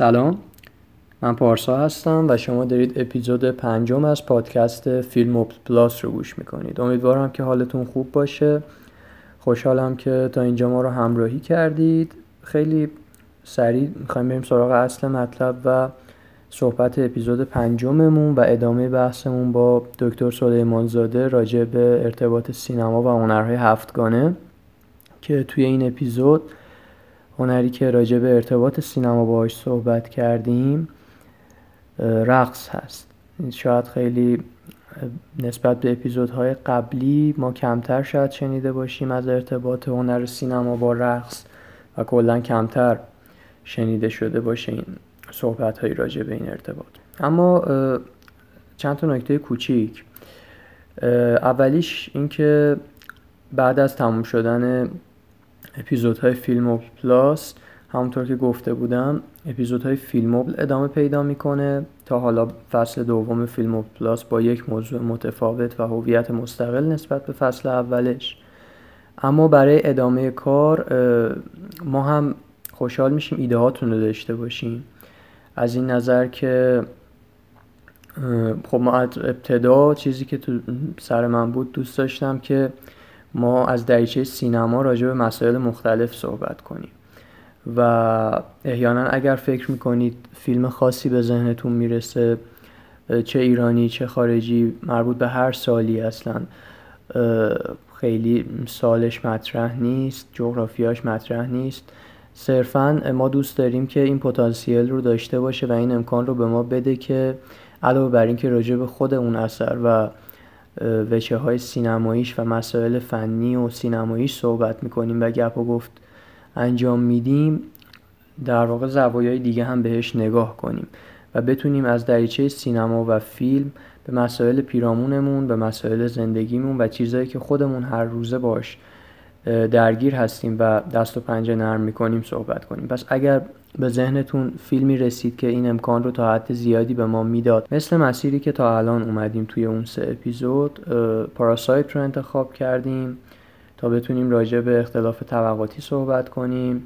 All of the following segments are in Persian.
سلام. من پارسا هستم و شما دارید اپیزود پنجم از پادکست فیلم پلاس رو گوش می‌کنید. امیدوارم که حالتون خوب باشه. خوشحالم که تا اینجا ما رو همراهی کردید. خیلی سریع می‌خوایم بریم سراغ اصل مطلب و صحبت اپیزود پنجممون و ادامه بحثمون با دکتر سلیمانزاده راجع به ارتباط سینما و هنرهای هفتگانه که توی این اپیزود هنری که راجع به ارتباط سینما باهاش صحبت کردیم رقص هست. شاید خیلی نسبت به اپیزودهای قبلی ما کمتر شاید شنیده باشیم از ارتباط هنر سینما با رقص و کلا کمتر شنیده شده باشه این صحبت هایی راجع به این ارتباط. اما چند تا نکته کوچیک. اولیش اینکه بعد از تموم شدن اپیزودهای فیلم پلاس همونطور که گفته بودم اپیزودهای فیلموبل ادامه پیدا می‌کنه تا حالا فصل دوم فیلم پلاس با یک موضوع متفاوت و هویت مستقل نسبت به فصل اولش. اما برای ادامه کار ما هم خوشحال میشیم ایده هاتون رو داشته باشیم. از این نظر که خب ما از ابتدا چیزی که تو سر من بود دوست داشتم که ما از دریچه سینما راجع به مسائل مختلف صحبت کنیم. و احیانا اگر فکر می‌کنید فیلم خاصی به ذهنتون می‌رسه چه ایرانی چه خارجی مربوط به هر سالی اصلا خیلی سالش مطرح نیست جغرافیاش مطرح نیست. صرفا ما دوست داریم که این پتانسیل رو داشته باشه و این امکان رو به ما بده که علاوه بر اینکه راجع به خود اون اثر و وچه های سینماییش و مسائل فنی و سینماییش صحبت می‌کنیم و گپ و گفت انجام میدیم در واقع زوایای دیگه هم بهش نگاه کنیم و بتونیم از دریچه سینما و فیلم به مسائل پیرامونمون به مسائل زندگیمون و چیزهایی که خودمون هر روزه باش درگیر هستیم و دست و پنجه نرم می‌کنیم صحبت کنیم. پس اگر به ذهنتون فیلمی رسید که این امکان رو تا حد زیادی به ما می‌داد. مثل مسیری که تا الان اومدیم توی اون سه اپیزود پاراسایت رو انتخاب کردیم تا بتونیم راجع به اختلاف طبقاتی صحبت کنیم.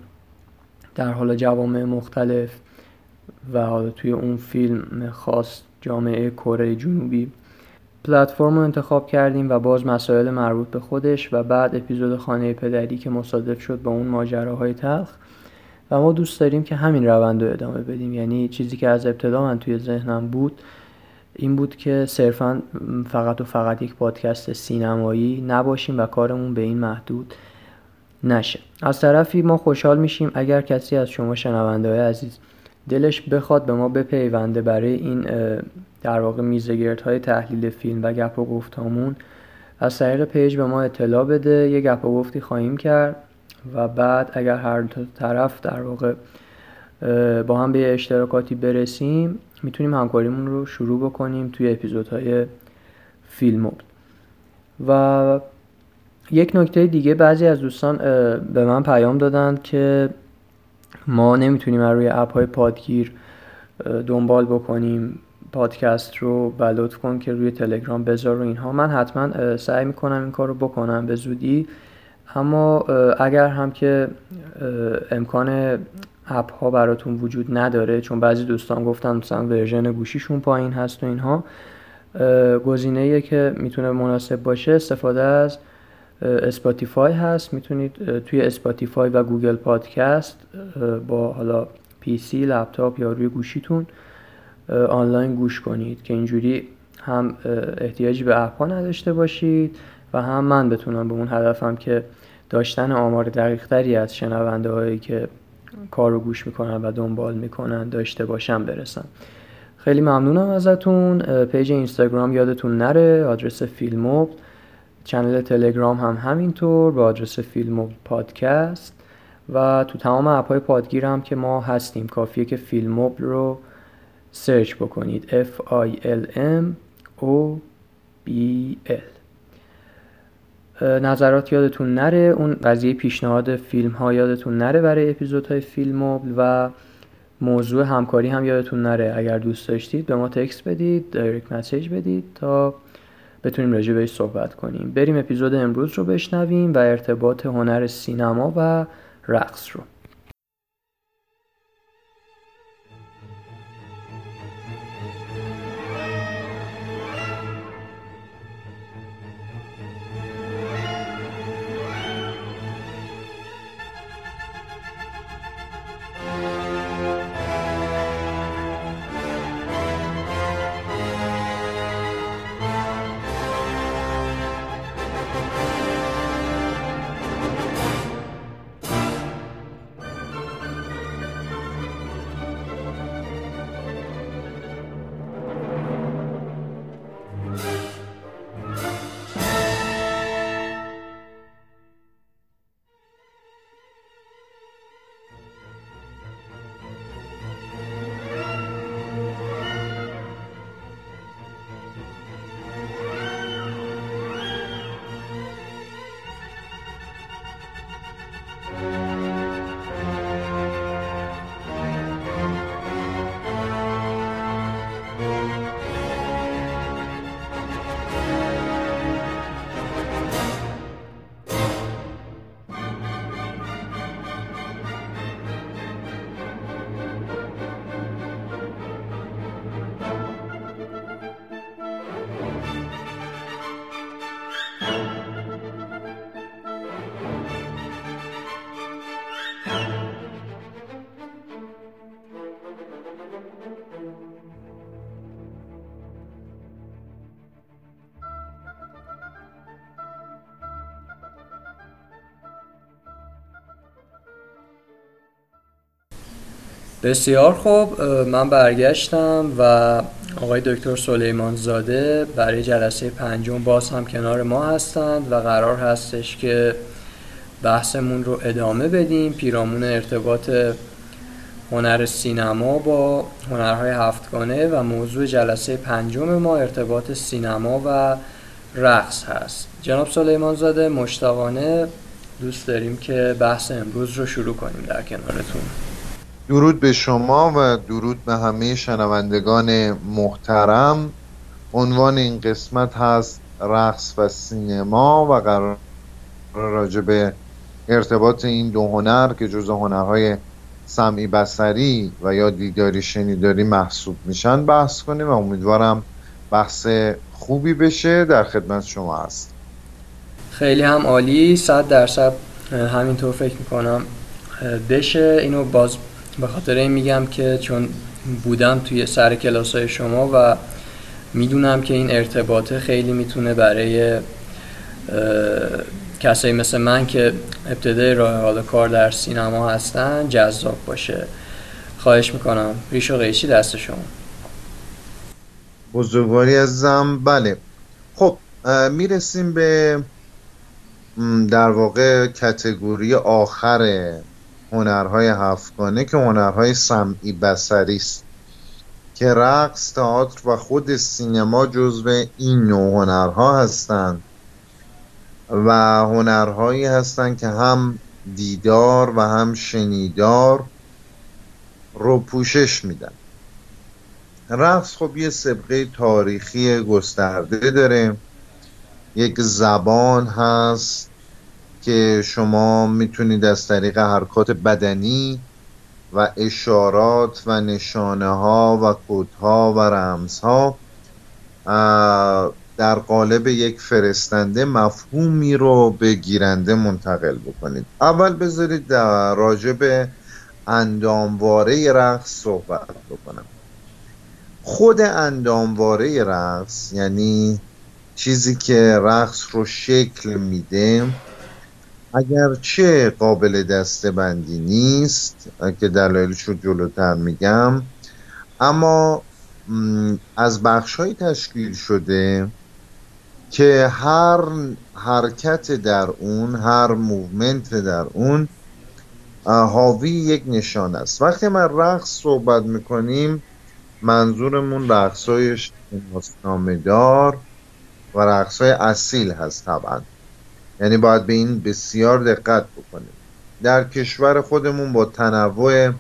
در حال جوامع مختلف و حالا توی اون فیلم خاص جامعه کره جنوبی. پلتفرم رو انتخاب کردیم و باز مسائل مربوط به خودش و بعد اپیزود خانه پدری که مصادف شد با اون ماجراهای تلخ و ما دوست داریم که همین روند رو ادامه بدیم. یعنی چیزی که از ابتدا من توی ذهنم بود این بود که صرفا فقط و فقط یک پادکست سینمایی نباشیم و کارمون به این محدود نشه. از طرفی ما خوشحال میشیم اگر کسی از شما شنونده های عزیز دلش بخواد به ما بپیونده برای این در واقع میزگرد های تحلیل فیلم و گپ و گفتامون از طریق page به ما اطلاع بده. یه گپ و گفتی خواهیم کرد. و بعد اگر هر طرف در واقع با هم به اشتراکاتی برسیم می‌تونیم همکاریمون رو شروع بکنیم توی اپیزودهای فیلم و یک نکته دیگه بعضی از دوستان به من پیام دادند که ما نمی‌تونیم روی اپ های پادگیر دنبال بکنیم پادکست رو و کن که روی تلگرام بذار و اینها. من حتما سعی می‌کنم این کار رو بکنم به زودی. اما اگر هم که امکان app ها براتون وجود نداره چون بعضی دوستان گفتن مثلا version گوشیشون پایین هست و اینها گزینه که می‌تونه مناسب باشه استفاده از Spotify هست. می‌تونید توی Spotify و Google Podcast با حالا PC لپتاپ یا روی گوشیتون آنلاین گوش کنید که اینجوری هم احتیاجی به app نداشته باشید و هم من بتونم به اون هدفم که داشتن آمار دقیق تری از شنونده هایی که کار رو گوش می‌کنن و دنبال می‌کنن داشته باشم برسم. خیلی ممنونم ازتون. page اینستاگرام یادتون نره. آدرس فیلموب. channel تلگرام هم همینطور به آدرس فیلموب پادکست. و تو تمام app های پادگیر هم که ما هستیم. کافیه که فیلموب رو سرچ بکنید. F I L M O B L نظرات یادتون نره. اون قضیه پیشنهاد فیلم ها یادتون نره برای اپیزودهای فیلم و موضوع همکاری هم یادتون نره. اگر دوست داشتید به ما تکست بدید دایرکت مسیج بدید تا بتونیم راجع بهش صحبت کنیم. بریم اپیزود امروز رو بشنویم و ارتباط هنر سینما و رقص رو. بسیار خوب من برگشتم و آقای دکتر سلیمان زاده برای جلسه پنجم باز هم کنار ما هستند و قرار هستش که بحثمون رو ادامه بدیم. پیرامون ارتباط هنر سینما با هنرهای هفتگانه و موضوع جلسه پنجم ما ارتباط سینما و رقص هست. جناب سلیمان زاده مشتاقانه دوست داریم که بحث امروز رو شروع کنیم در کنارتون. درود به شما و درود به همه شنوندگان محترم. عنوان این قسمت هست رقص و سینما و قرار به ارتباط این دو هنر که جز هنرهای سمعی بسری و یا دیداری شنیداری محسوب میشن بحث کنیم و امیدوارم بحث خوبی بشه. در خدمت شما هست. خیلی هم عالی. صد درصد همینطور فکر می‌کنم. بشه اینو باز به خاطر این میگم که چون بودم توی سر کلاس های شما و می‌دونم که این ارتباطه خیلی می‌تونه برای کسایی مثل من که ابتدای راه حال کار در سینما هستن جذاب باشه. خواهش می‌کنم. ریش و قیچی دست شما. بزرگواری عزیزم. بله. خب می‌رسیم به در واقع کتگوری آخر هنرهای هفتگانه که هنرهای سمعی بسری است. که رقص تئاتر و خود سینما جزو این نوع هنرها هستند و هنرهایی هستند که هم دیدار و هم شنیدار رو پوشش میدن. رقص خب یه سبقه تاریخی گسترده داره. یک زبان هست که شما می‌تونید از طریق حرکات بدنی و اشارات و نشانه ها و کودها و رمز ها در قالب یک فرستنده مفهومی رو به گیرنده منتقل بکنید. اول بذارید در راجع به اندامواره رقص صحبت بکنم. خود اندامواره رقص یعنی چیزی که رقص رو شکل میده اگرچه قابل دسته بندی نیست که دلایلش رو جلوتر میگم اما از بخشهایی تشکیل شده که هر حرکت در اون هر موومنت در اون حاوی یک نشان است. وقتی ما رقص صحبت می‌کنیم منظورمون رقص های و رقص های اصیل هست طبعا. یعنی باید به این بسیار دقت بکنیم. در کشور خودمون با تنوع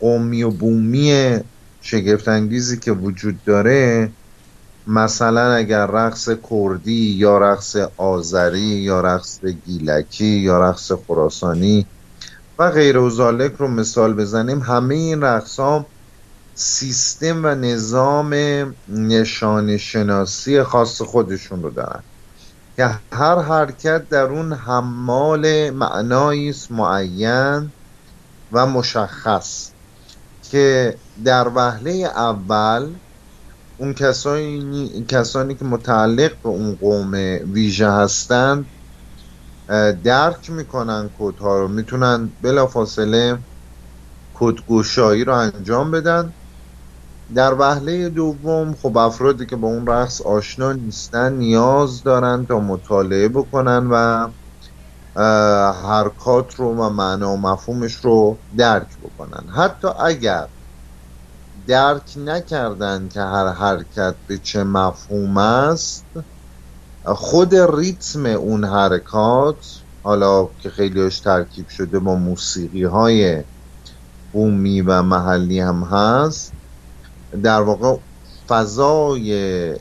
قومی و بومی شگفتانگیزی که وجود داره مثلا اگر رقص کردی یا رقص آذری یا رقص گیلکی یا رقص خراسانی و غیر و رو مثال بزنیم همه این رقص ها سیستم و نظام نشان شناسی خاص خودشون رو دارن. که هر حرکت در اون حمال معنایی است معین و مشخص که در وهله اول اون کسانی, کسانی که متعلق به اون قوم ویژه هستند درک می‌کنن کودها رو. می‌تونن بلافاصله کدگوشایی رو انجام بدن. در وهله دوم خب افرادی که با اون رقص آشنا نیستن نیاز دارن تا مطالعه بکنن و حرکات رو و معنا و مفهومش رو درک بکنن. حتی اگر درک نکردن که هر حرکت به چه مفهوم است خود ریتم اون حرکات حالا که خیلیش ترکیب شده با موسیقی های بومی و محلی هم هست در واقع فضای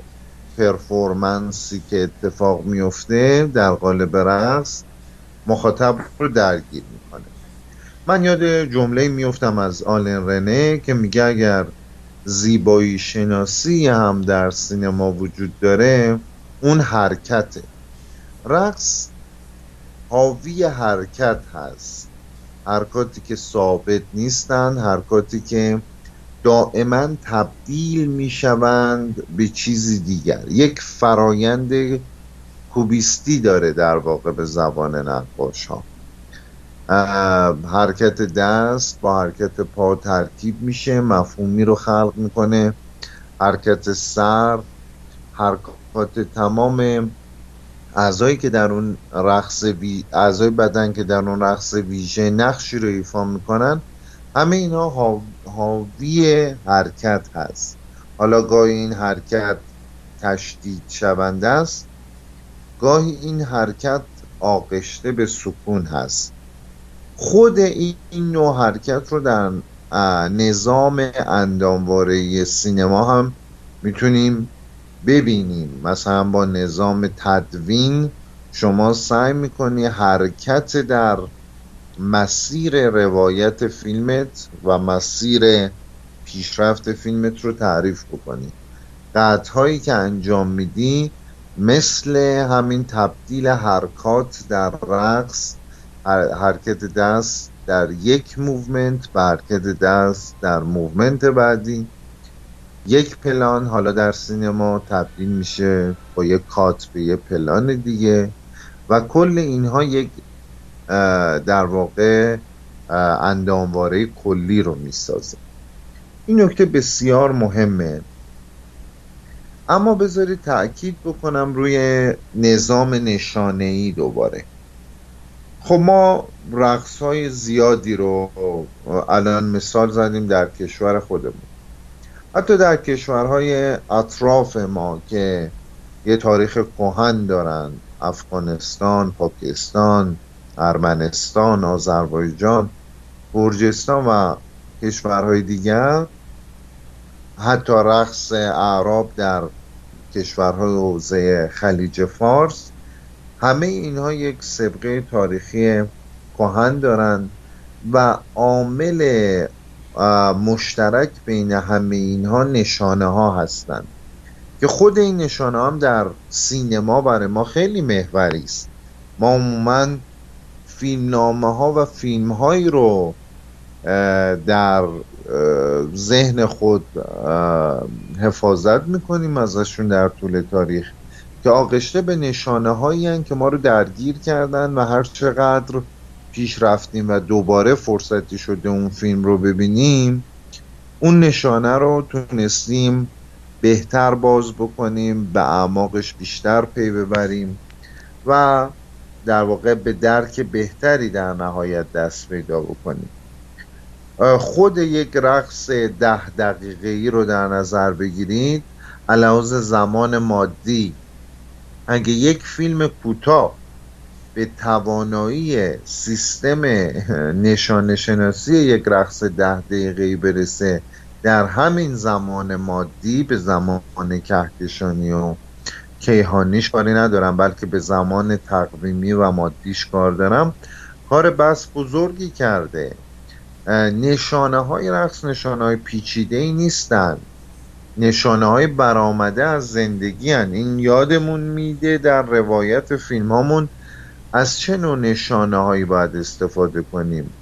پرفورمنسی که اتفاق میفته در قالب رقص مخاطب رو درگیر می‌کنه. من یاد جمله میفتم از آلن رنه که میگه اگر زیبایی شناسی هم در سینما وجود داره اون حرکته. رقص حاوی حرکت هست. حرکاتی که ثابت نیستن حرکاتی که دائما تبدیل می شوند به چیزی دیگر یک فرایند کوبیستی داره در واقع به زبان نقاش ها حرکت دست با حرکت پا ترکیب میشه مفهومی رو خلق می‌کنه حرکت سر حرکات تمام اعضایی که در اون رقص. اعضای بدن که در اون رقص ویژه نقشی رو ایفا می‌کنن همه اینا حاوی حرکت هست. حالا گاهی این حرکت تشدید شونده است گاهی این حرکت آغشته به سکون هست. خود این نوع حرکت رو در نظام اندامواره سینما هم می‌تونیم ببینیم. مثلا با نظام تدوین شما سعی می‌کنی حرکت در مسیر روایت فیلمت و مسیر پیشرفت فیلمت رو تعریف بکنی. هایی که انجام میدی مثل همین تبدیل حرکات در رقص حرکت دست در یک movement و حرکت دست در movement بعدی. یک پلان حالا در سینما تبدیل میشه با یک کات به یک پلان دیگه و کل اینها یک در واقع اندامواره کلی رو می‌سازه. این نکته بسیار مهمه. اما بذارید تاکید بکنم روی نظام نشانه ای دوباره. خب ما رقص های زیادی رو الان مثال زدیم در کشور خودمون. حتی در کشورهای اطراف ما که یه تاریخ کهن دارن افغانستان، پاکستان، ارمنستان، آذربایجان، گرجستان و کشورهای دیگر. حتی رقص اعراب در کشورهای حوزه خلیج فارس. همه اینها یک سبقه تاریخی کهن دارند و عامل مشترک بین همه اینها نشانه ها هستند. که خود این نشانه هم در سینما برای ما خیلی محوری است. ما عموما فیلمنامه ها و فیلم هایی رو در ذهن خود حفاظت می‌کنیم ازشون در طول تاریخ که آغشته به نشانه هایی که ما رو درگیر کردن و هر چقدر پیش رفتیم و دوباره فرصتی شده اون فیلم رو ببینیم اون نشانه رو تونستیم بهتر باز بکنیم به اعماقش بیشتر پی ببریم و در واقع به درک بهتری در نهایت دست پیدا بکنیم. خود یک رقص ده دقیقه ای رو در نظر بگیرید. علاوه زمان مادی اگه یک فیلم کوتاه به توانایی سیستم نشان شناسی یک رقص ده دقیقه برسه در همین زمان مادی به زمان کهکشانی و کیهانیش کاری ندارم بلکه به زمان تقویمی و مادیش کار دارم. کار بس بزرگی کرده. نشانه های رقص نشانه های پیچیده ای نیستن. نشانه های برآمده از زندگی هن. این یادمون میده در روایت فیلم هامون از چه نوع نشانه هایی باید استفاده کنیم.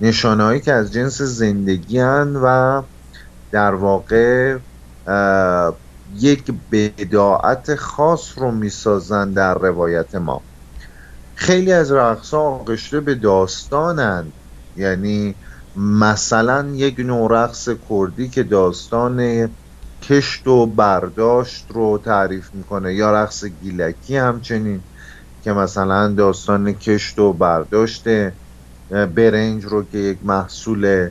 نشانه هایی که از جنس زندگی هن و در واقع یک بداعت خاص رو می‌سازن در روایت ما. خیلی از رقص ها آغشته به داستانند یعنی مثلا یک نوع رقص کردی که داستان کشت و برداشت رو تعریف می‌کنه یا رقص گیلکی همچنین که مثلا داستان کشت و برداشت برنج رو که یک محصول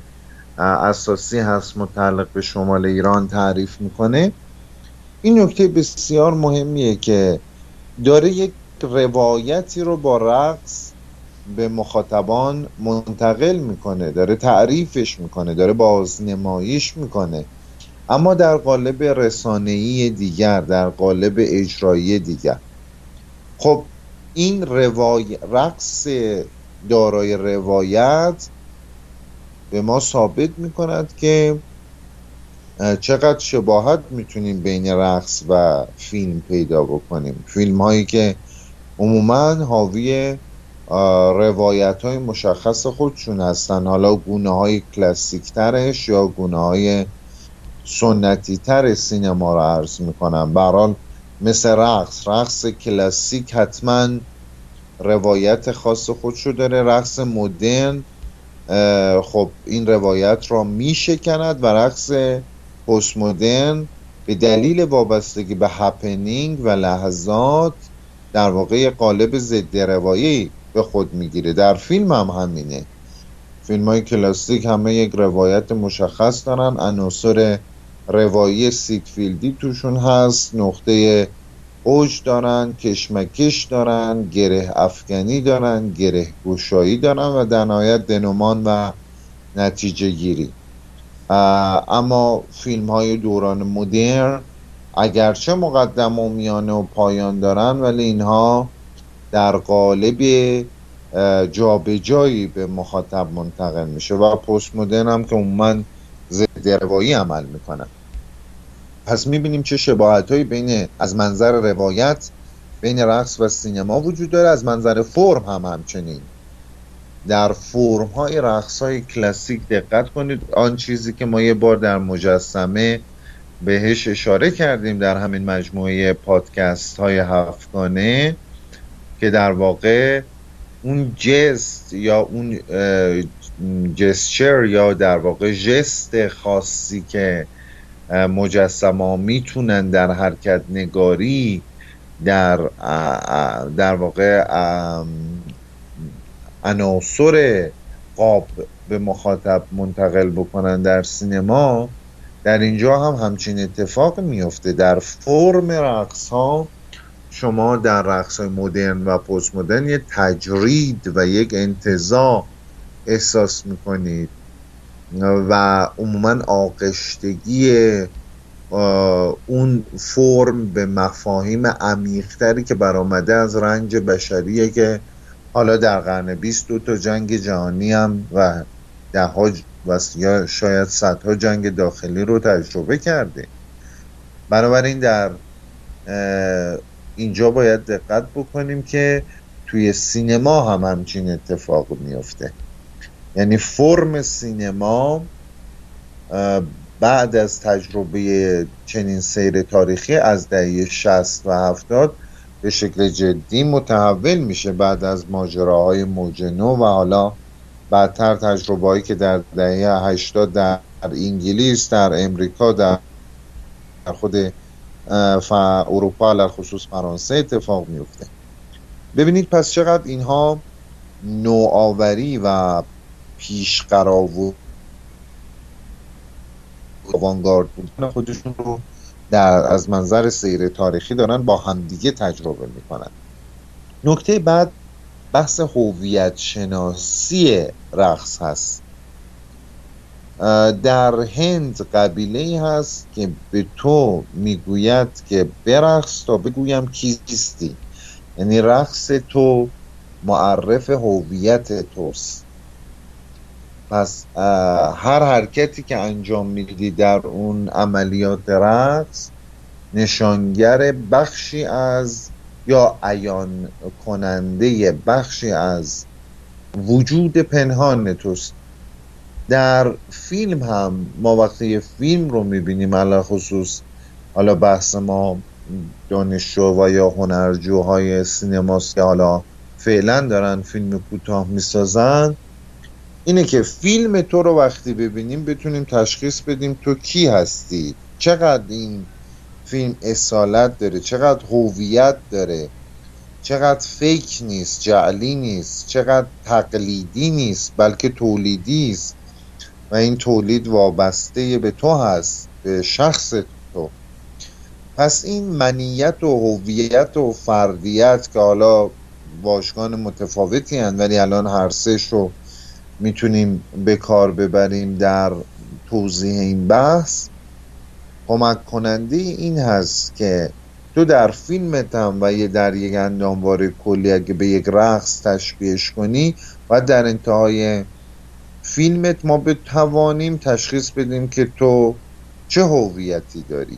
اساسی هست متعلق به شمال ایران تعریف می‌کنه. این نکته بسیار مهمیه که داره یک روایتی رو با رقص به مخاطبان منتقل می‌کنه داره تعریفش می‌کنه داره بازنماییش می‌کنه. اما در قالب رسانه‌ای دیگر در قالب اجرایی دیگر. خب این روای... رقص دارای روایت به ما ثابت می کند که چقدر شباهت می‌تونیم بین رقص و فیلم پیدا بکنیم؟ فیلم هایی که عموما حاوی روایت های مشخص خودشون هستن. حالا گونه های کلاسیک ترش یا گونه های سنتی تر سینما رو عرض می‌کنم. برحال مثل رقص. رقص کلاسیک حتما روایت خاص خودشو داره. رقص مدرن خب این روایت را میشکند و رقص پست مدرن به دلیل وابستگی به happening و لحظات در واقع قالب ضد روایی به خود می‌گیره. در فیلم هم همینه. فیلم های کلاسیک همه یک روایت مشخص دارن. عناصر روایی سید فیلدی توشون هست. نقطه اوج دارن کشمکش دارن گره افکنی دارن گره گشایی دارن و در نهایت dénouement و نتیجه گیری. اما فیلم های دوران مدرن اگرچه مقدم و میانه و پایان دارن ولی اینها در قالب جابجایی به مخاطب منتقل میشه و پست مدرن هم که عموما ضد روایی عمل می‌کنن. پس می‌بینیم چه شباهت هایی بین از منظر روایت بین رقص و سینما وجود داره از منظر فرم هم همچنین. در فرم های رقص های کلاسیک دقت کنید. آن چیزی که ما یه بار در مجسمه بهش اشاره کردیم در همین مجموعه پادکست های هفتگانه که در واقع اون جست یا اون جستچر یا در واقع جست خاصی که مجسمه می‌تونن در حرکت نگاری در در واقع عناصر قاب به مخاطب منتقل بکنن در سینما در اینجا هم همچین اتفاق میفته. در فرم رقص ها شما در رقص های مدرن و پست مدرن یه تجرید و یک انتظار احساس می‌کنید و عموما آغشتگی اون فرم به مفاهیم عمیقتری که برآمده از رنج بشریه که حالا در قرن 20 دو تا جنگ جهانی هم و ده و یا شاید صدها جنگ داخلی رو تجربه کرده. بنابراین در اینجا باید دقت بکنیم که توی سینما هم همچین اتفاق میفته. یعنی فرم سینما بعد از تجربه چنین سیر تاریخی از دهه 60 و 70 به شکل جدی متحول میشه بعد از ماجراهای موجنو و حالا بعدتر تجربه هایی که در دهه 80 در انگلیس در امریکا در خود اروپا در خصوص فرانسه اتفاق میفته ببینید پس چقدر اینها نوآوری و پیشقراو آوانگارد بودن خودشون رو در از منظر سیر تاریخی دارن با همدیگه تجربه می‌کنن. نکته بعد بحث هویت شناسی رقص هست. در هند قبیله هست که به تو می‌گوید که برقص تا بگویم کیستی. یعنی رقص تو معرف هویت توست. پس هر حرکتی که انجام میدی در اون عملیات رقص نشانگر بخشی از یا عیان کننده بخشی از وجود پنهان توست. در فیلم هم ما وقتی فیلم رو می‌بینیم علا خصوص حالا بحث ما دانشجو و یا هنرجوهای سینماست که حالا فعلا دارن فیلم کوتاه می‌سازن. اینه که فیلم تو رو وقتی ببینیم بتونیم تشخیص بدیم تو کی هستی. چقدر این فیلم اصالت داره چقدر هویت داره چقدر فیک نیست جعلی نیست چقدر تقلیدی نیست بلکه تولیدی است. و این تولید وابسته به تو هست به شخص تو. پس این منیت و هویت و فردیت که حالا باشگان متفاوتی هن ولی الان هر سهش رو می‌تونیم به کار ببریم در توضیح این بحث. کمک کننده این هست که تو در فیلمت هم و یه در یک انداموار کلی اگه به یک رقص تشبیهش کنی و در انتهای فیلمت ما بتوانیم تشخیص بدیم که تو چه هویتی داری.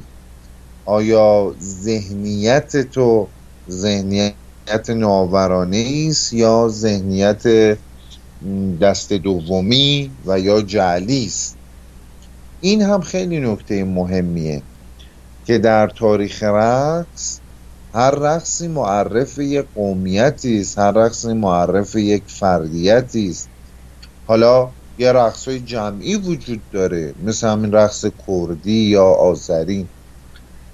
آیا ذهنیت تو ذهنیت نوآورانه است یا ذهنیت دست دومی و یا جعلی است. این هم خیلی نکته مهمیه که در تاریخ رقص هر رقصی معرف یک قومیتی است هر رقصی معرف یک فردیتی است. حالا یه رقص های جمعی وجود داره مثل همین رقص کردی یا آذری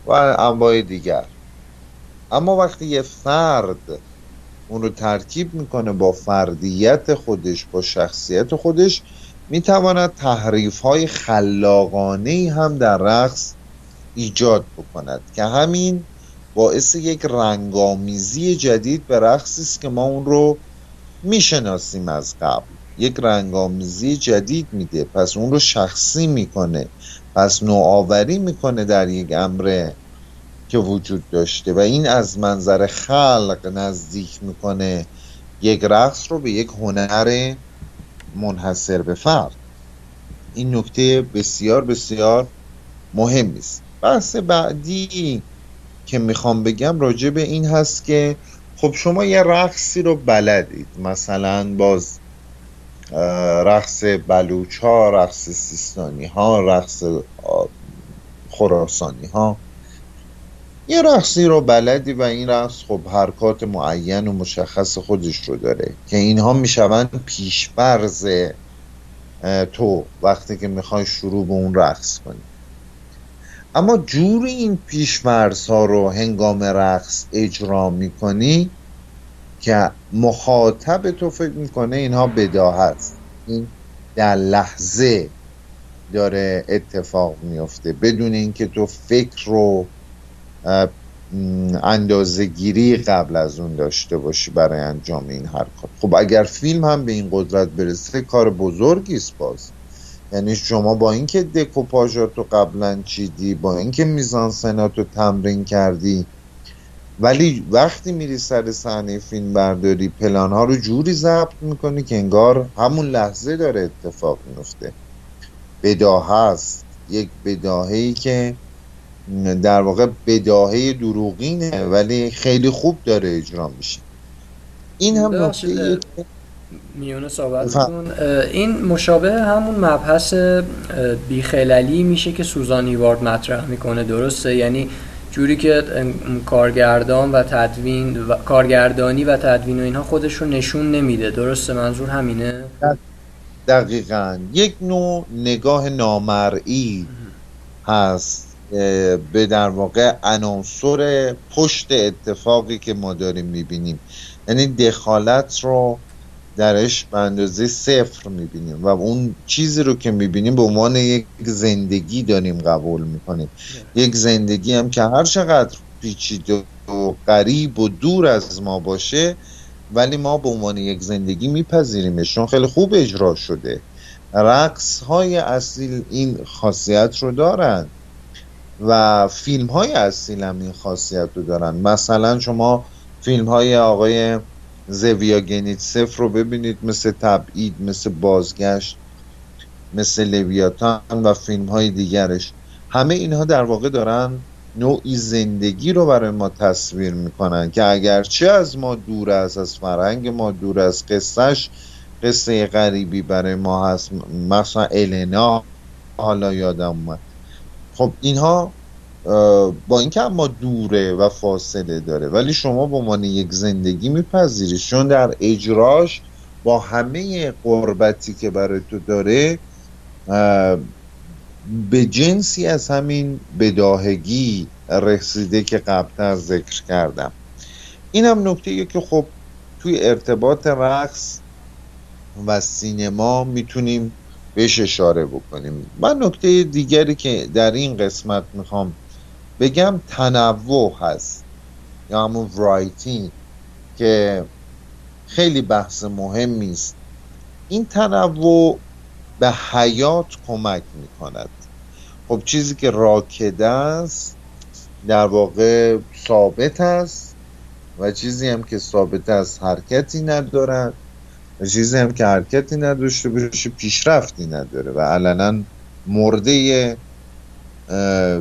و انواع دیگر. اما وقتی یه فرد اون رو ترکیب می‌کنه با فردیت خودش با شخصیت خودش. می‌تواند تحریف های خلاقانه هم در رقص ایجاد بکند که همین باعث یک رنگامیزی جدید به رقصی است که ما اون رو می‌شناسیم از قبل. یک رنگامیزی جدید میده پس اون رو شخصی می‌کنه پس نوآوری می‌کنه در یک امر که وجود داشته و این از منظر خلق نزدیک می‌کنه یک رقص رو به یک هنر منحصر به فرد. این نکته بسیار بسیار مهم است بحث بعدی که می‌خوام بگم راجع به این هست که خب شما یه رقصی رو بلدید. مثلا باز رقص بلوچ ها رقص سیستانی ها رقص خراسانی ها یه رقصی رو بلدی و این رقص خب حرکات معین و مشخص خودش رو داره که اینها می‌شوند پیشبرز تو وقتی که می‌خوای شروع به اون رقص کنی. اما جور این پیشمرز ها رو هنگام رقص اجرا می‌کنی که مخاطب تو فکر می‌کنه اینها بداهت. این در لحظه داره اتفاق میفته بدون اینکه تو فکر رو اندازه گیری قبل از اون داشته باشی برای انجام این حرکات خب اگر فیلم هم به این قدرت برسه کار بزرگی است باز. یعنی شما با اینکه دکوپاژات رو قبلا چیدی با اینکه میزان سنات رو تمرین کردی ولی وقتی میری سر صحنه فیلم برداری پلان ها رو جوری ضبط می‌کنی که انگار همون لحظه داره اتفاق میفته بداهه است. یک بداهه که در واقع بداهه دروغینه ولی خیلی خوب داره اجرا میشه. این هم نکته میونه صحبت این مشابه همون مبحث بیخللی میشه که سوزان ایوارد مطرح می‌کنه درسته؟ یعنی جوری که کارگردان و تدوین و کارگردانی و تدوین و اینها خودش رو نشون نمیده. درسته؟ منظور همینه؟ دقیقا. یک نوع نگاه نامرئی هست. به در واقع عناصر پشت اتفاقی که ما داریم می‌بینیم. یعنی دخالت رو درش به اندازه صفر می‌بینیم و اون چیزی رو که می‌بینیم به عنوان یک زندگی داریم قبول می‌کنیم. یک زندگی هم که هر چقدر پیچیده و غریب و دور از ما باشه ولی ما به عنوان یک زندگی میپذیریمش چون خیلی خوب اجرا شده. رقص های اصیل این خاصیت رو دارن. و فیلم های اصیل هم این خاصیت رو دارن. مثلا شما فیلم های آقای زویا گنیتسف رو ببینید مثل تبعید مثل بازگشت مثل لویاتان و فیلم های دیگرش. همه اینها در واقع دارن نوعی زندگی رو برای ما تصویر می‌کنن که اگرچه از ما دور است از فرهنگ ما دور از قصهش قصه غریبی برای ما هست. مثلا النا حالا یادم اومد. خب اینها با اینکه اما دوره و فاصله داره ولی شما به عنوان یک زندگی میپذیری چون در اجراش با همه قربتی که برای تو داره به جنسی از همین بداهگی رسیده که قبلتر ذکر کردم. این هم نکته که خب توی ارتباط رقص و سینما می‌تونیم بهش اشاره بکنیم. من نکته دیگری که در این قسمت می‌خوام بگم تنوع هست. یا همون ورایتی که خیلی بحث مهمی است. این تنوع به حیات کمک می‌کند. خب چیزی که راکده است در واقع ثابت است و چیزی هم که ثابت است حرکتی ندارد. چیزی هم که حرکتی نداشته باشه پیشرفتی نداره و علنا مرده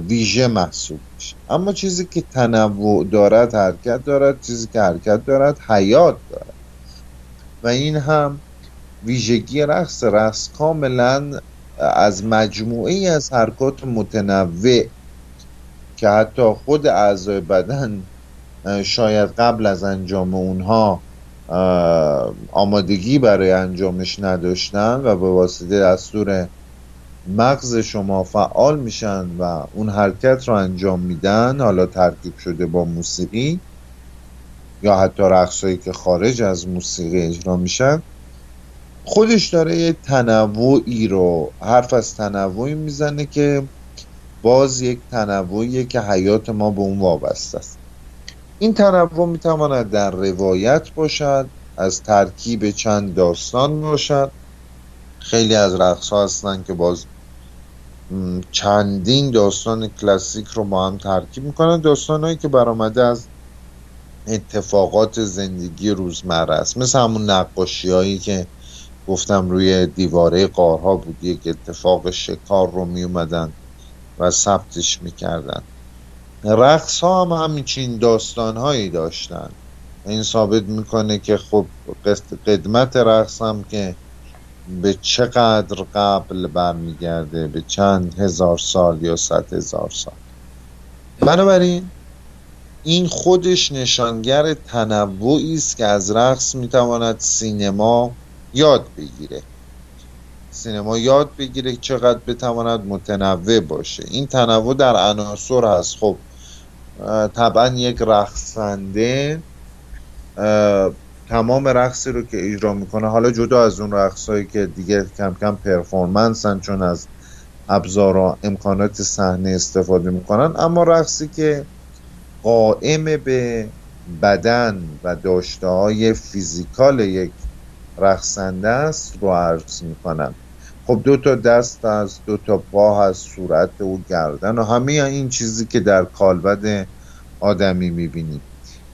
ویژه محسوب میشه. اما چیزی که تنوع دارد حرکت دارد چیزی که حرکت دارد حیات دارد. و این هم ویژگی رقص. رقص کاملا از مجموعه از حرکات متنوع که حتی خود اعضای بدن شاید قبل از انجام اونها آمادگی برای انجامش نداشتن و به واسطه دستور مغز شما فعال میشن و اون حرکت رو انجام میدن حالا ترکیب شده با موسیقی یا حتی رقصهایی که خارج از موسیقی اجرا میشن خودش داره یه تنوعی رو حرف از تنوعی می‌زنه که باز یک تنوعیه که حیات ما به اون وابسته است. این تنوع می‌تواند در روایت باشد از ترکیب چند داستان باشد. خیلی از رقص ها هستن که باز چندین داستان کلاسیک رو با هم ترکیب می‌کنن. داستان هایی که برآمده از اتفاقات زندگی روزمره است. مثل همون نقاشی هایی که گفتم روی دیواره قارها بود. یک اتفاق شکار رو می اومدن و ثبتش می‌کردن. رقص ها هم همینچین داستان هایی داشتن. این ثابت می‌کنه که خب قدمت رقص هم که به چقدر قبل برمیگرده؟ به چند هزار سال یا صد هزار سال. بنابراین این خودش نشانگر تنوعی است که از رقص می‌تواند سینما یاد بگیره. سینما یاد بگیره چقدر بتواند متنوع باشه. این تنوع در عناصر هست. خب طبعا یک رقصنده تمام رقصی رو که اجرا می‌کنه. حالا جدا از اون رقصهایی که دیگه کم کم پرفورمنسن چون از ابزار و امکانات صحنه استفاده می‌کنن اما رقصی که قائم به بدن و داشته های فیزیکال یک رقصنده است رو عرض می‌کنم. خب دو تا دست از دو تا پا از صورت و گردن و همه این چیزی که در کالبد آدمی می‌بینیم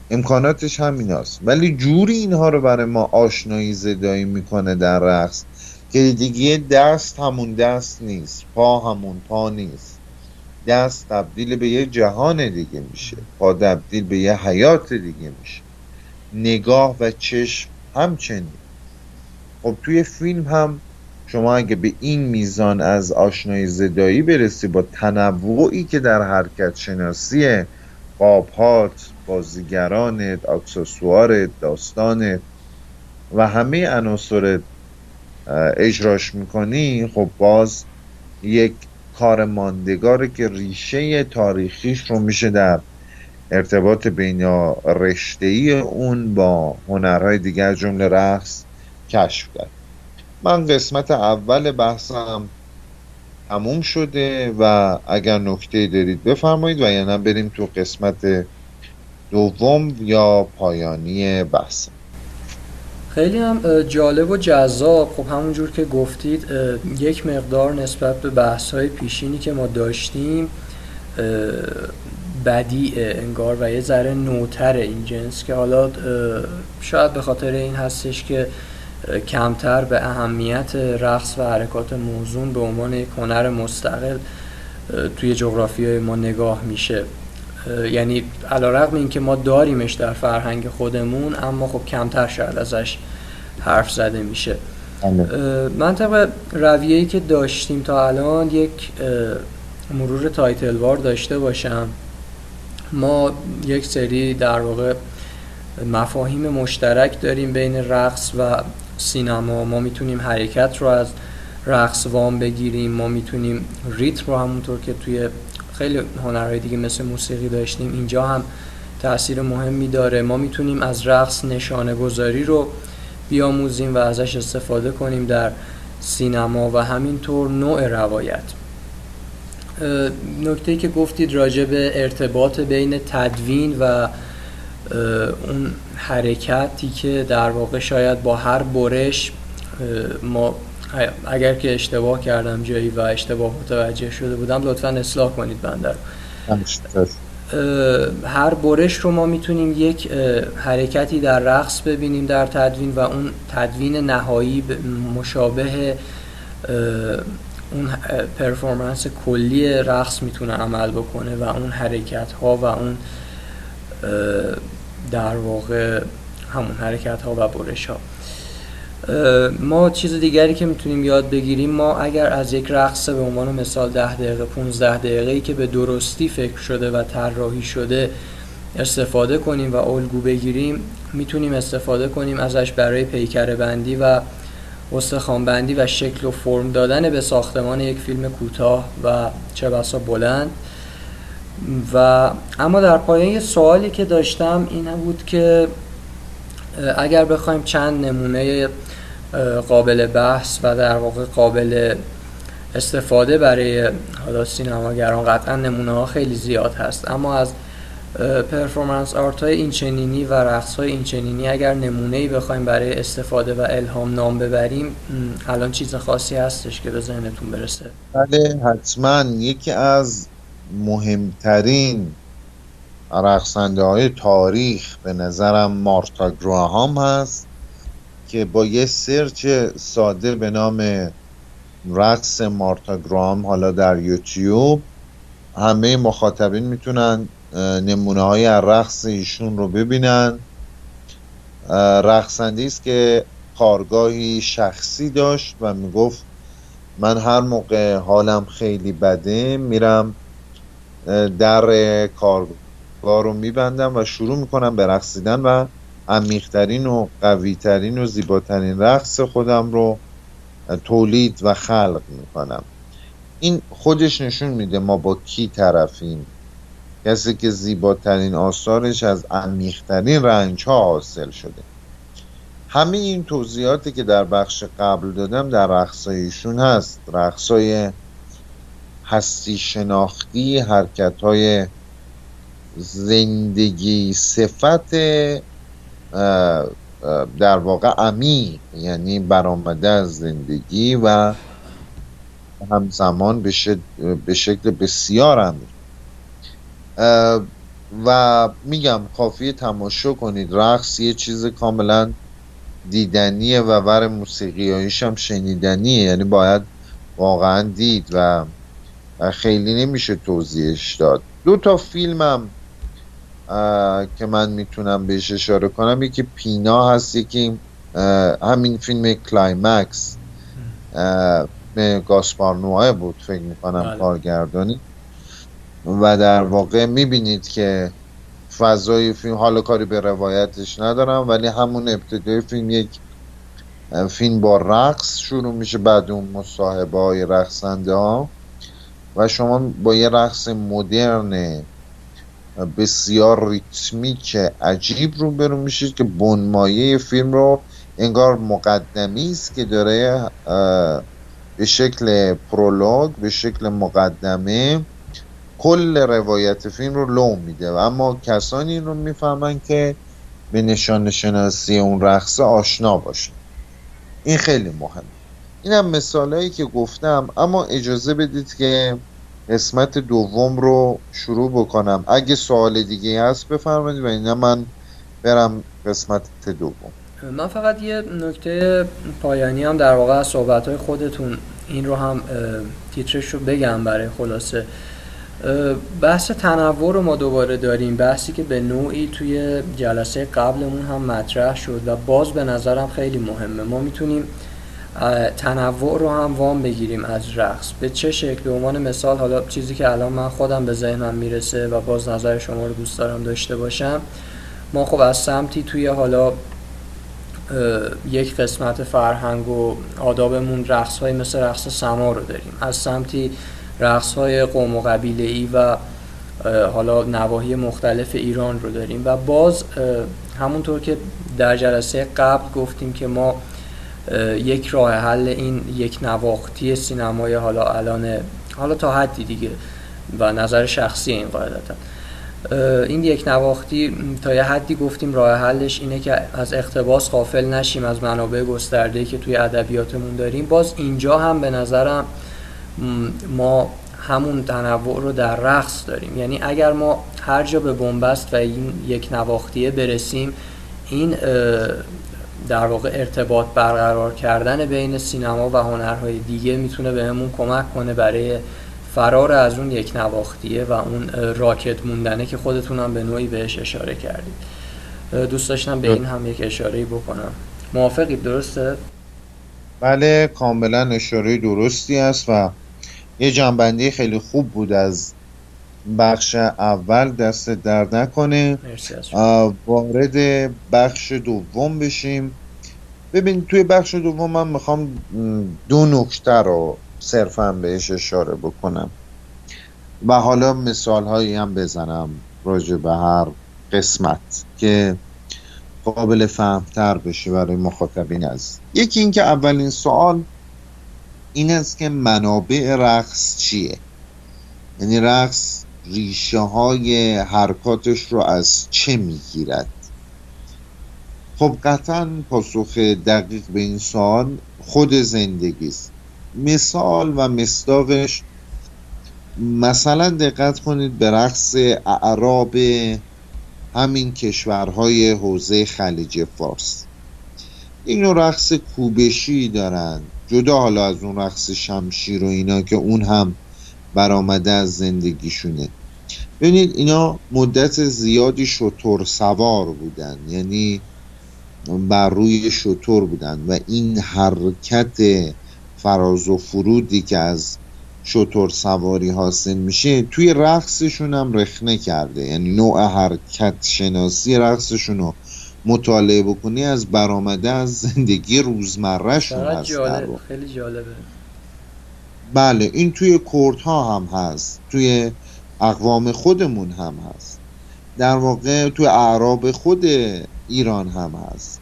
امکاناتش همین هست. ولی جوری اینها رو برای ما آشنایی زدایی می‌کنه در رقص که دیگه دست همون دست نیست پا همون پا نیست. دست تبدیل به یه جهان دیگه میشه. پا تبدیل به یه حیات دیگه میشه. نگاه و چشم همچنین. خب توی فیلم هم شما اگه به این میزان از آشنایی زدایی برسی با تنوعی که در حرکت شناسی قابهات بازیگرانت اکسسوارت داستانت و همه عناصر اجراش می‌کنی خب باز یک کار ماندگاره که ریشه تاریخیش رو میشه در ارتباط بین رشته اون با هنرهای دیگر جمله رقص کشف کرد. من قسمت اول بحثم تموم شده و اگر نکته دارید بفرمایید و یا بریم تو قسمت دوم یا پایانی بحث. خیلی هم جالب و جذاب. خب همونجور که گفتید یک مقدار نسبت به بحث های پیشینی که ما داشتیم بدی انگار و یه ذره نوتر این جنس که حالا شاید به خاطر این هستش که کمتر به اهمیت رقص و حرکات موزون به عنوان یک هنر مستقل توی جغرافی ما نگاه میشه. یعنی علا رقم این که ما داریمش در فرهنگ خودمون اما خب کمتر شاید ازش حرف زده میشه. بله. من طبق رویهی که داشتیم تا الان یک مرور تایتلوار داشته باشم. ما یک سری در واقع مفاهیم مشترک داریم بین رقص و سینما. ما می‌تونیم حرکت رو از رقص وام بگیریم. ما می‌تونیم ریتم رو همونطور که توی خیلی هنرهای دیگه مثل موسیقی داشتیم اینجا هم تاثیر مهمی داره. ما می‌تونیم از رقص نشانه گذاری رو بیاموزیم و ازش استفاده کنیم در سینما و همینطور نوع روایت. نکته که گفتید راجع به ارتباط بین تدوین و اون حرکتی که در واقع شاید با هر برش ما اگر که اشتباه کردم جایی و اشتباه متوجه شده بودم لطفا اصلاح کنید بنده هر برش رو ما می‌تونیم یک حرکتی در رقص ببینیم در تدوین و اون تدوین نهایی مشابه اون پرفورمنس کلی رقص می‌تونه عمل بکنه و اون حرکت ها و اون در واقع همون حرکت ها و برش ها ما چیز دیگری که می‌تونیم یاد بگیریم ما اگر از یک رقص به عنوان مثال ده دقیقه 15 دقیقه ای که به درستی فکر شده و طراحی شده استفاده کنیم و الگو بگیریم می‌تونیم استفاده کنیم ازش برای پیکر بندی و استخوان بندی و شکل و فرم دادن به ساختمان یک فیلم کوتاه و چه بسا بلند. و اما در پایان یه سوالی که داشتم این بود که اگر بخوایم چند نمونه قابل بحث و در واقع قابل استفاده برای حالا سینماگران قطعا نمونه ها خیلی زیاد هست. اما از پرفورمنس آرت های اینچنینی و رقص های اینچنینی اگر نمونه ای بخوایم برای استفاده و الهام نام ببریم الان چیز خاصی هستش که به ذهنتون برسه. بله حتما. یکی از مهمترین رقصنده های تاریخ به نظرم مارتا گراهام هست که با یه سرچ ساده به نام رقص مارتا گرام حالا در یوتیوب همه مخاطبین می‌تونن نمونه های رقص ایشون رو ببینن. رقصنده است که کارگاهی شخصی داشت و می‌گفت من هر موقع حالم خیلی بده میرم در کارگاه رو میبندم و شروع می‌کنم به رقصیدن و عمیقترین و قویترین و زیباترین رقص خودم رو تولید و خلق می‌کنم. این خودش نشون میده ما با کی طرفیم. کسی که زیباترین آثارش از عمیقترین رنج ها حاصل شده. همه این توضیحاتی که در بخش قبل دادم در رقصایشون هست. رقصای هستی شناختی حرکت های زندگی صفت در واقع عمیق یعنی برآمده از زندگی و همزمان به, شکل بسیار عمیق و میگم کافیه تماشا کنید. رقص یه چیز کاملا دیدنیه و و موسیقی هم شنیدنیه. یعنی باید واقعا دید و خیلی نمیشه توضیحش داد. دو تا فیلمم که من می‌تونم بهش اشاره کنم. یکی پینا هست یکی همین فیلم Climax. گاسپار نوئه بود فکر می‌کنم بله. کارگردانی. و در واقع می‌بینید که فضای فیلم حالا کاری به روایتش ندارم ولی همون ابتدای فیلم یک فیلم با رقص شروع میشه بعد اون مصاحبه های رقصنده ها. و شما با یه رقص مدرن بسیار ریتمیک عجیب رو میشید که بنمایه فیلم رو انگار مقدمی است که داره به شکل پرولوگ به شکل مقدمه کل روایت فیلم رو لو میده. و اما کسانی رو می‌فهمن که به نشان شناسی اون رقصه آشنا باشن. این خیلی مهمه. این هم مثالهایی که گفتم اما اجازه بدید که قسمت دوم رو شروع بکنم. اگه سوال دیگه هست بفرمایید و اینا من برم قسمت دوم. من فقط یه نکته پایانی هم در واقع از صحبت های خودتون این رو هم تیترش رو بگم برای خلاصه. بحث تنوع رو ما دوباره داریم. بحثی که به نوعی توی جلسه قبلمون هم مطرح شد و باز به نظرم خیلی مهمه. ما می‌تونیم تنوع رو هم وام بگیریم از رقص. به چه شکل؟ به عنوان مثال حالا چیزی که الان من خودم به ذهنم می‌رسه و باز نظر شما رو دوست دارم داشته باشم ما خب از سمتی توی حالا یک قسمت فرهنگ و آدابمون رقص های مثل رقص سما رو داریم. از سمتی رقص های قوم و قبیله ای و حالا نواحی مختلف ایران رو داریم. و باز همونطور که در جلسه قبل گفتیم که ما یک راه حل این یک نواختی سینمای حالا الان حالا تا حدی دیگه و نظر شخصی این قاعدتا. این یک نواختی تا یه حدی گفتیم راه حلش اینه که از اقتباس غافل نشیم از منابع گسترده که توی ادبیاتمون داریم. باز اینجا هم به نظرم ما همون تنوع رو در رقص داریم. یعنی اگر ما هر جا به بنبست و این یک نواختیه برسیم این در واقع ارتباط برقرار کردن بین سینما و هنرهای دیگه می‌تونه بهمون کمک کنه برای فرار از اون یک نواختیه و اون راکت موندنه که خودتونم به نوعی بهش اشاره کردید. دوست داشتم به این هم یک اشاره بکنم. موافقید؟ درسته؟ بله کاملا اشاره درستی است و یه جنبندی خیلی خوب بود از بخش اول دست در نکنه. وارد بخش دوم بشیم. ببین توی بخش دوم من می‌خوام دو نکته رو صرفا بهش اشاره بکنم. و حالا مثال هایی هم بزنم راجع به هر قسمت که قابل فهمتر بشه برای مخاطبین از یکی اینکه اولین سوال این است که منابع رقص چیه؟ یعنی رقص ریشه های حرکاتش رو از چه می‌گیرد؟ خب قطعا پاسخ دقیق به این سوال خود زندگی است. مثال و مصداقش مثلا دقت کنید به رقص اعراب همین کشورهای حوزه خلیج فارس. این رقص کوبشی دارن. جدا حالا از اون رقص شمشیر و اینا که اون هم برآمده از زندگیشونه. ببینید اینا مدت زیادی شطور سوار بودن. یعنی بر روی شطور بودن و این حرکت فراز و فرودی که از شطور سواری حاصل میشه توی رقصشون هم رخنه کرده. یعنی نوع حرکت شناسی رقصشون رو مطالعه بکنی از برآمده از زندگی روزمرهشون هست. خیلی جالبه. بله این توی کورت ها هم هست توی اقوام خودمون هم هست. در واقع توی اعراب خود ایران هم هست.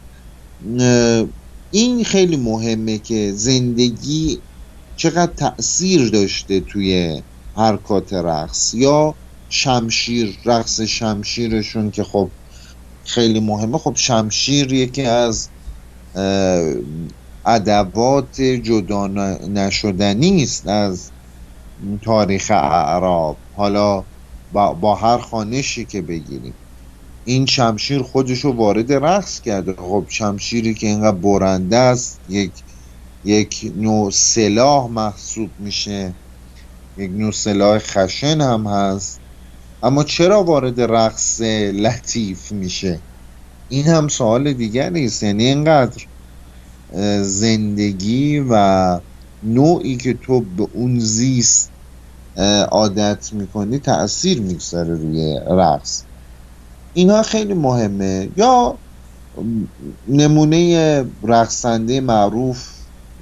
این خیلی مهمه که زندگی چقدر تاثیر داشته توی حرکات رقص یا شمشیر رقص شمشیرشون که خب خیلی مهمه. خب شمشیر یکی از ادوات جدا نشدنی است از تاریخ اعراب. حالا با, با هر خانشی که بگیریم. این شمشیر خودشو وارد رقص کرده. خب شمشیری که اینقدر برنده است یک یک نوع سلاح محسوب میشه. یک نوع سلاح خشن هم هست. اما چرا وارد رقص لطیف میشه؟ این هم سوال دیگری است. یعنی اینقدر زندگی و نوعی که تو به اون زیست عادت می‌کنی تاثیر می‌گذاره روی رقص. اینا خیلی مهمه. یا نمونه رقصنده معروف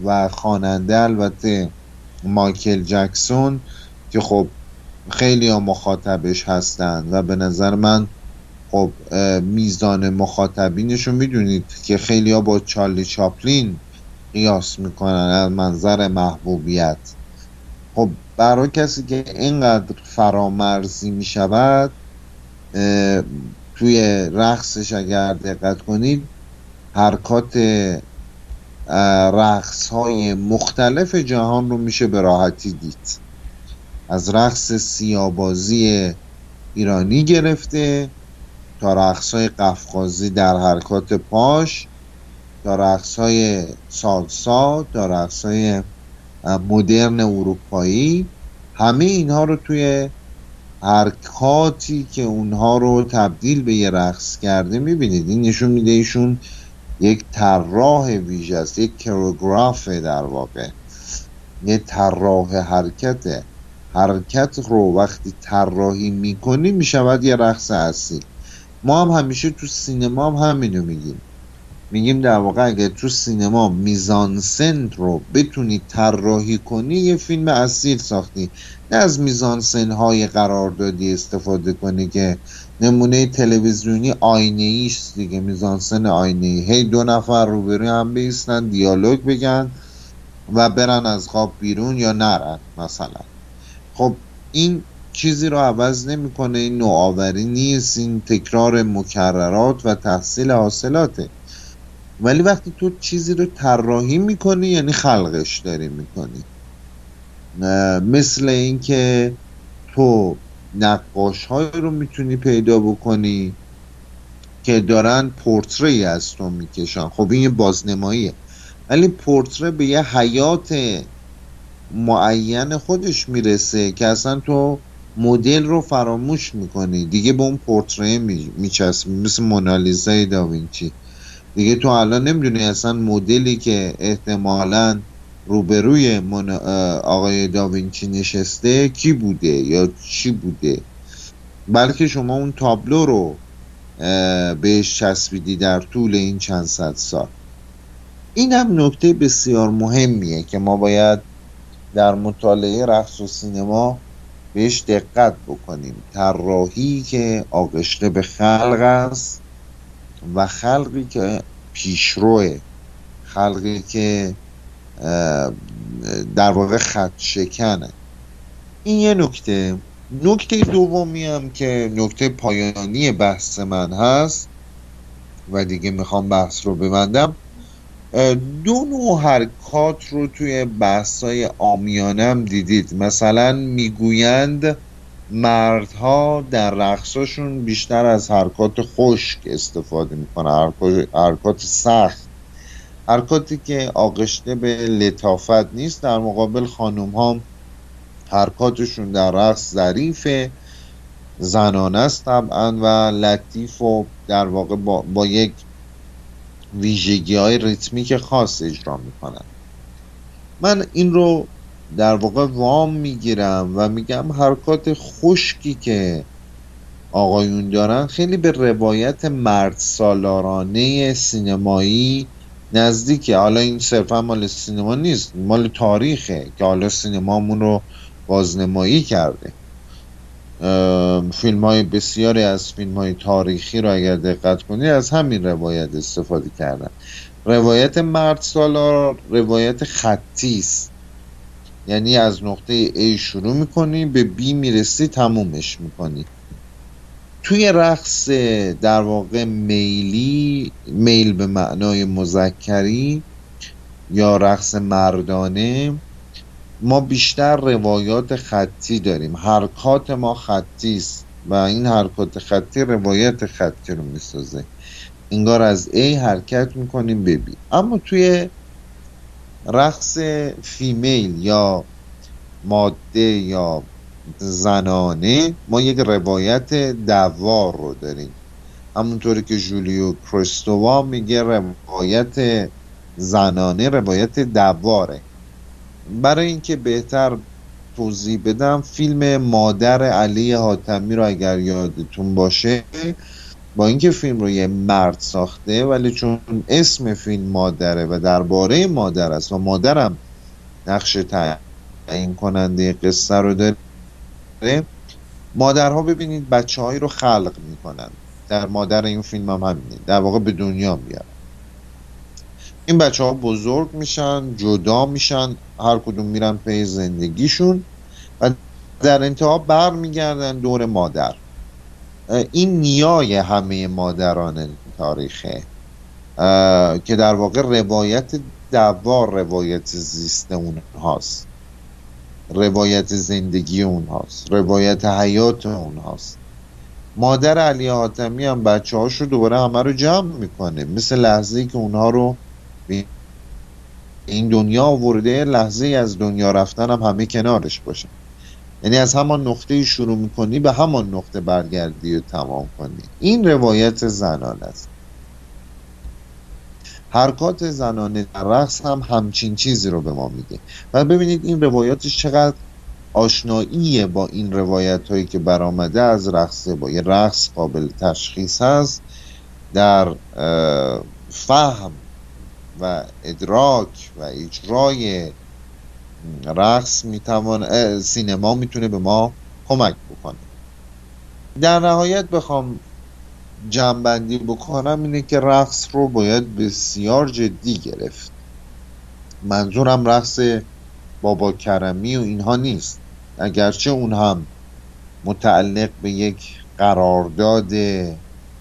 و خواننده البته مایکل جکسون که خب خیلی ها مخاطبش هستند و به نظر من خب میزان مخاطبینشو می‌دونید که خیلی با چارلی چاپلین قیاس می‌کنن از منظر محبوبیت. خب برای کسی که اینقدر فرامرزی می‌شود توی رقصش اگر دقت کنید حرکات رقص های مختلف جهان رو میشه به راحتی دید. از رقص سیابازی ایرانی گرفته تا رقص های قفقازی در حرکات پاش تا رقص های سالسا تا رقص های مدرن اروپایی. همه اینها رو توی حرکاتی که اونها رو تبدیل به یه رقص کرده می‌بینید. این نشون میده ایشون یک طراح ویژه است یک کروگراف در واقع. یه طراح حرکته حرکت رو وقتی طراحی می‌کنی می‌شود یه رقص اصیل. ما هم همیشه تو سینما هم همینو میگیم. میگیم در واقع اگه تو سینما میزانسن رو بتونی طراحی کنی یه فیلم اصیل ساختی. نه از میزانسن های قراردادی استفاده کنی که نمونه تلویزیونی آینه ایست دیگه میزانسن آینه ای هی دو نفر روبروی هم بیستن دیالوگ بگن و برن از خواب بیرون یا نرن مثلا. خب این چیزی رو عوض نمی‌کنه این نوآوری نیست این تکرار مکررات و تحصیل حاصلاته. ولی وقتی تو چیزی رو طراحی می‌کنی یعنی خلقش داری می‌کنی. مثل اینکه تو نقاش های رو می‌تونی پیدا بکنی که دارن پورتری از تو می‌کشن. خب این یه بازنماییه. ولی پورتره به یه حیات معین خودش می‌رسه که اصلا تو مدل رو فراموش می‌کنی. دیگه به اون پورتری میچسبی مثل مونالیزای داوینچی. دیگه تو الان نمی‌دونی اصلا مدلی که احتمالا روبروی آقای داوینچی نشسته کی بوده یا چی بوده. بلکه شما اون تابلو رو بهش چسبیدی در طول این چند صد سال. این هم نکته بسیار مهمیه که ما باید در مطالعه رقص و سینما بهش دقت بکنیم. طراحی که آغشته به خلق است و خلقی که پیشروه خلقی که در واقع خط شکنه. این یه نکته. نکته دومی هم که نکته پایانی بحث من هست و دیگه می‌خوام بحث رو ببندم دو نوع حرکات رو توی بحثای آمیانم دیدید. مثلا می‌گویند مردها در رقصاشون بیشتر از حرکات خشک استفاده می‌کنن حرکات سخت. حرکاتی که آغشته به لطافت نیست در مقابل خانوم ها حرکاتشون در رقص ظریفه. زنانه است طبعا و لطیف و در واقع با, با یک ویژگی های ریتمیک خاص اجرا می‌کنن. من این رو در واقع وام می‌گیرم و میگم حرکات خشکی که آقایون دارن خیلی به روایت مرد سالارانه سینمایی نزدیکه. حالا این صرفا مال سینما نیست مال تاریخه که حالا سینمامون رو بازنمایی کرده. فیلم های بسیاری از فیلم های تاریخی رو اگر دقت کنید از همین روایت استفاده کردن. روایت مرد سالار روایت خطی است. یعنی از نقطه A شروع می‌کنی به B می‌رسی تمومش می‌کنی. توی رقص در واقع میلی میل به معنای مذکری یا رقص مردانه ما بیشتر روایات خطی داریم. حرکات ما خطی است و این حرکات خطی روایت خطی رو می‌سازه. انگار از A حرکت می‌کنیم به B. اما توی رقص فیمیل یا ماده یا زنانه ما یک روایت دوار رو داریم. همونطوری که جولیو کریستووا میگه روایت زنانه روایت دواره برای اینکه بهتر توضیح بدم فیلم مادر علی حاتمی رو اگر یادتون باشه با اینکه فیلم رو یه مرد ساخته ولی چون اسم فیلم مادره و درباره مادر است و مادرم نقش تعیین کننده قصه رو داره مادرها ببینید بچه هایی رو خلق می‌کنن. در مادر این فیلم هم همینه. در واقع به دنیا میارن این بچه ها بزرگ میشن جدا میشن. هر کدوم میرن پی زندگیشون و در انتها بر میگردن دور مادر. این نیای همه مادران تاریخه که در واقع روایت دوار روایت زیست اون هاست روایت زندگی اون هاست روایت حیات اون هاست مادر علی حاتمی هم بچه هاش رو دوباره همه رو جمع می‌کنه. مثل لحظه که اونها رو این دنیا آورده لحظه از دنیا رفتن هم همه کنارش باشن یعنی از همان نقطه شروع می‌کنی به همان نقطه برگردی و تمام کنی. این روایت زنان است. حرکات زنانه در رقص هم همچین چیزی رو به ما میگه و ببینید این روایاتش چقدر آشناییه با این روایت هایی که برآمده از رقصه با یه رقص قابل تشخیص هست در فهم و ادراک و اجرای رقص می‌توان سینما می‌تونه به ما کمک بکنه. در نهایت بخوام جنبندی بکنم اینه که رقص رو باید بسیار جدی گرفت. منظورم رقص بابا کرمی و اینها نیست. اگرچه اون هم متعلق به یک قرارداد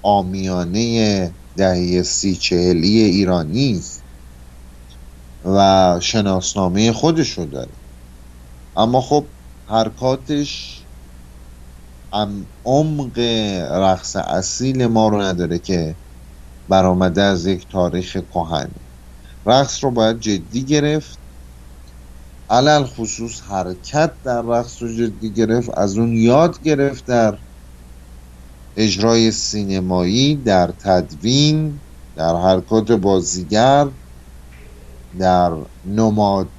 آمیانه دهه سی چهلی ایرانی است. و شناسنامه خودش رو داره. اما خب حرکاتش عمق رقص اصیل ما رو نداره که برآمده از یک تاریخ کهن. رقص رو باید جدی گرفت. علل خصوص حرکت در رقص رو جدی گرفت. از اون یاد گرفت در اجرای سینمایی در تدوین در حرکات بازیگر. در نماد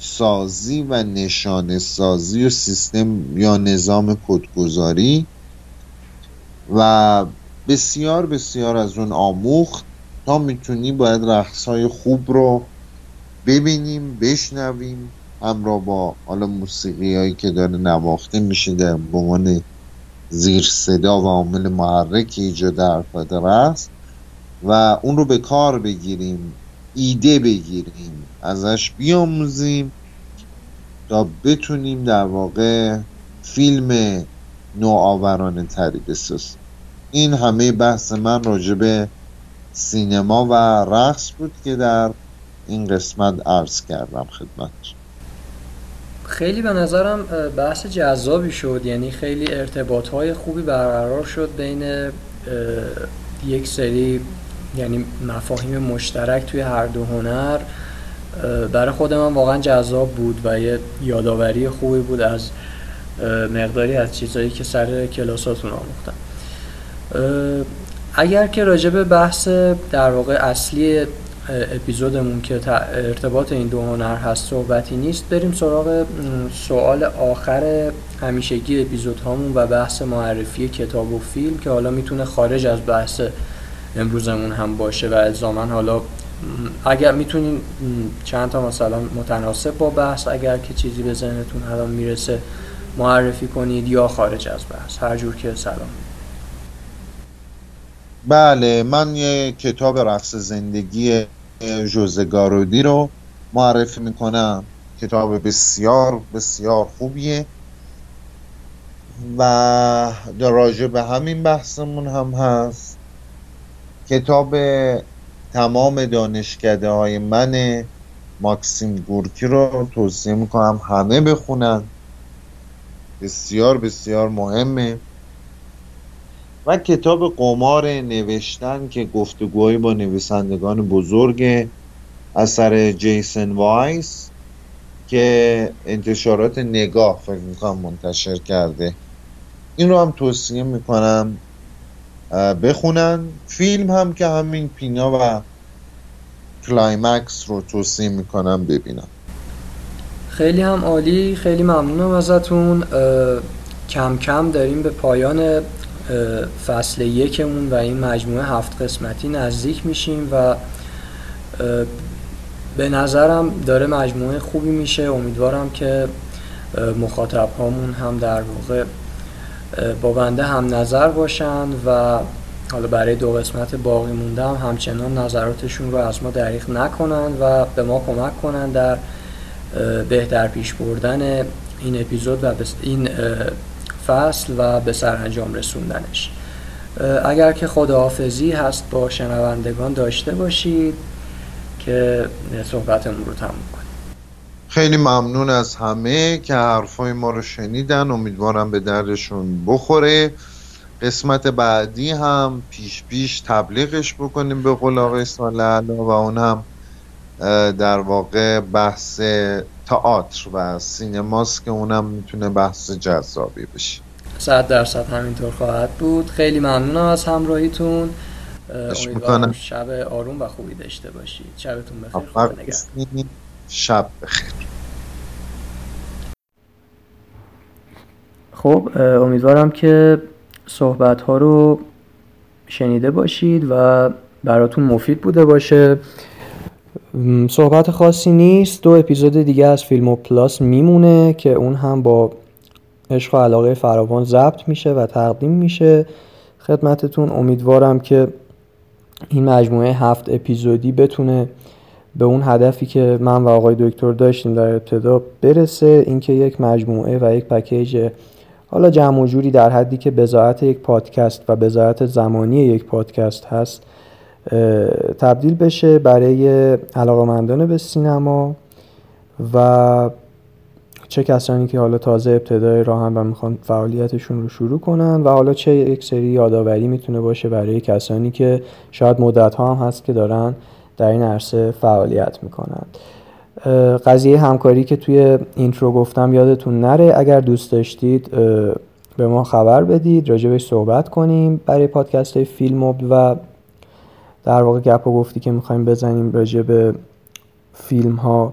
سازی و نشانه سازی و سیستم یا نظام کدگذاری و بسیار بسیار از اون آموخت تا می‌تونی باید رقص های خوب رو ببینیم بشنویم. همراه با حالا موسیقی هایی که داره نواخته میشه در زیر صدا و عامل محرک ایجاد حرفت رقص و اون رو به کار بگیریم. ایده بگیریم ازش بیاموزیم تا بتونیم در واقع فیلم نوآورانه تری بسازیم. این همه بحث من راجع به سینما و رقص بود که در این قسمت عرض کردم خدمت. خیلی به نظرم بحث جذابی شد یعنی خیلی ارتباط های خوبی برقرار شد بین یک سری یعنی مفاهیم مشترک توی هر دو هنر برای خود من واقعا جذاب بود و یه یادآوری خوبی بود از مقداری از چیزهایی که سر کلاساتون آموختم. اگر که راجع به بحث در واقع اصلی اپیزودمون که ارتباط این دو هنر هست صحبتی نیست بریم سراغ سوال آخر همیشگی اپیزود هامون و بحث معرفی کتاب و فیلم که حالا می‌تونه خارج از بحث امروزمون هم باشه و الزاما حالا اگر می‌تونین چند تا مثلا متناسب با بحث اگر که چیزی به ذهنتون الان می‌رسه معرفی کنید یا خارج از بحث هر جور که سلام. بله من یه کتاب رقص زندگی جوزه گارودی رو معرفی می‌کنم. کتاب بسیار بسیار خوبیه و در راجع به همین بحثمون هم هست. کتاب تمام دانشکده های من ماکسیم گورکی رو توصیه می‌کنم همه بخونن. بسیار بسیار مهمه. و کتاب قمار نوشتن که گفتگوهایی با نویسندگان بزرگ اثر جیسن وایس که انتشارات نگاه فکر می‌کنم منتشر کرده. این رو هم توصیه می‌کنم بخونن. فیلم هم که همین پینا و Climax رو توصیه می‌کنم ببینن خیلی هم عالی خیلی ممنونم ازتون. کم کم داریم به پایان فصل یکمون و این مجموعه هفت قسمتی نزدیک میشیم و به نظرم داره مجموعه خوبی میشه. امیدوارم که مخاطب هامون هم در واقع با بنده هم نظر باشن و حالا برای دو قسمت باقی مونده هم همچنان نظراتشون رو از ما دریغ نکنن و به ما کمک کنن در بهتر پیش بردن این اپیزود و این فصل و به سرانجام رسوندنش. اگر که خداحافظی هست با شنوندگان داشته باشید که صحبتمون رو تموم کنیم. خیلی ممنون از همه که حرفای ما رو شنیدن. امیدوارم به دردشون بخوره. قسمت بعدی هم پیش پیش تبلیغش بکنیم به قول آقای و اون هم در واقع بحث تئاتر و سینماست که اونم می‌تونه بحث جذابی بشه. صد درصد همینطور خواهد بود. خیلی ممنونم از همراهیتون. امیدوارم شب آروم و خوبی داشته باشید. شبتون بخیر. شب بخیر. خب امیدوارم که صحبت ها رو شنیده باشید و براتون مفید بوده باشه. صحبت خاصی نیست. دو اپیزود دیگه از فیلم و پلاس میمونه که اون هم با عشق و علاقه فراوان ضبط میشه و تقدیم میشه. خدمتتون امیدوارم که این مجموعه هفت اپیزودی بتونه به اون هدفی که من و آقای دکتر داشتیم در ابتدا برسه اینکه یک مجموعه و یک پکیج حالا جمع و جوری در حدی که بزاعت یک پادکست و بزاعت زمانی یک پادکست هست تبدیل بشه برای علاقمندان به سینما و چه کسانی که حالا تازه ابتدای راهن و می‌خوان فعالیتشون رو شروع کنن و حالا چه یک سری یادآوری می‌تونه باشه برای کسانی که شاید مدت ها هم هست که دارن در این عرصه فعالیت می‌کنن قضیه همکاری که توی اینترو گفتم یادتون نره اگر دوست داشتید به ما خبر بدید راجبش صحبت کنیم برای پادکست فیلم و در واقع گپ و گفتی که می‌خوایم بزنیم راجع به فیلم ها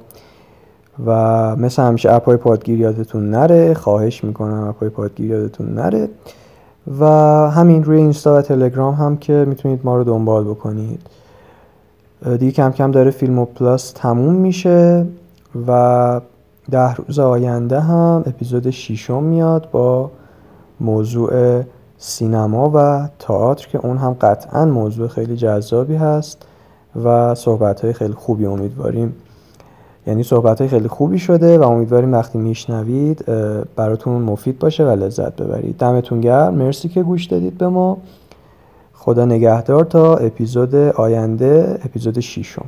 و مثل همیشه اپای پادگیر یادتون نره خواهش می‌کنم اپای پادگیر یادتون نره. و همین روی اینستا و تلگرام هم که می‌تونید ما رو دنبال بکنید. دیگه کم کم داره فیلم و پلاس تموم میشه و ده روز آینده هم اپیزود شیشم میاد با موضوع سینما و تئاتر که اون هم قطعا موضوع خیلی جذابی هست و صحبت های خیلی خوبی امیدواریم. یعنی صحبت های خیلی خوبی شده و امیدواریم وقتی میشنوید براتون مفید باشه و لذت ببرید. دمتون گرم. مرسی که گوش دادید به ما. خدا نگهدار تا اپیزود آینده اپیزود شیشم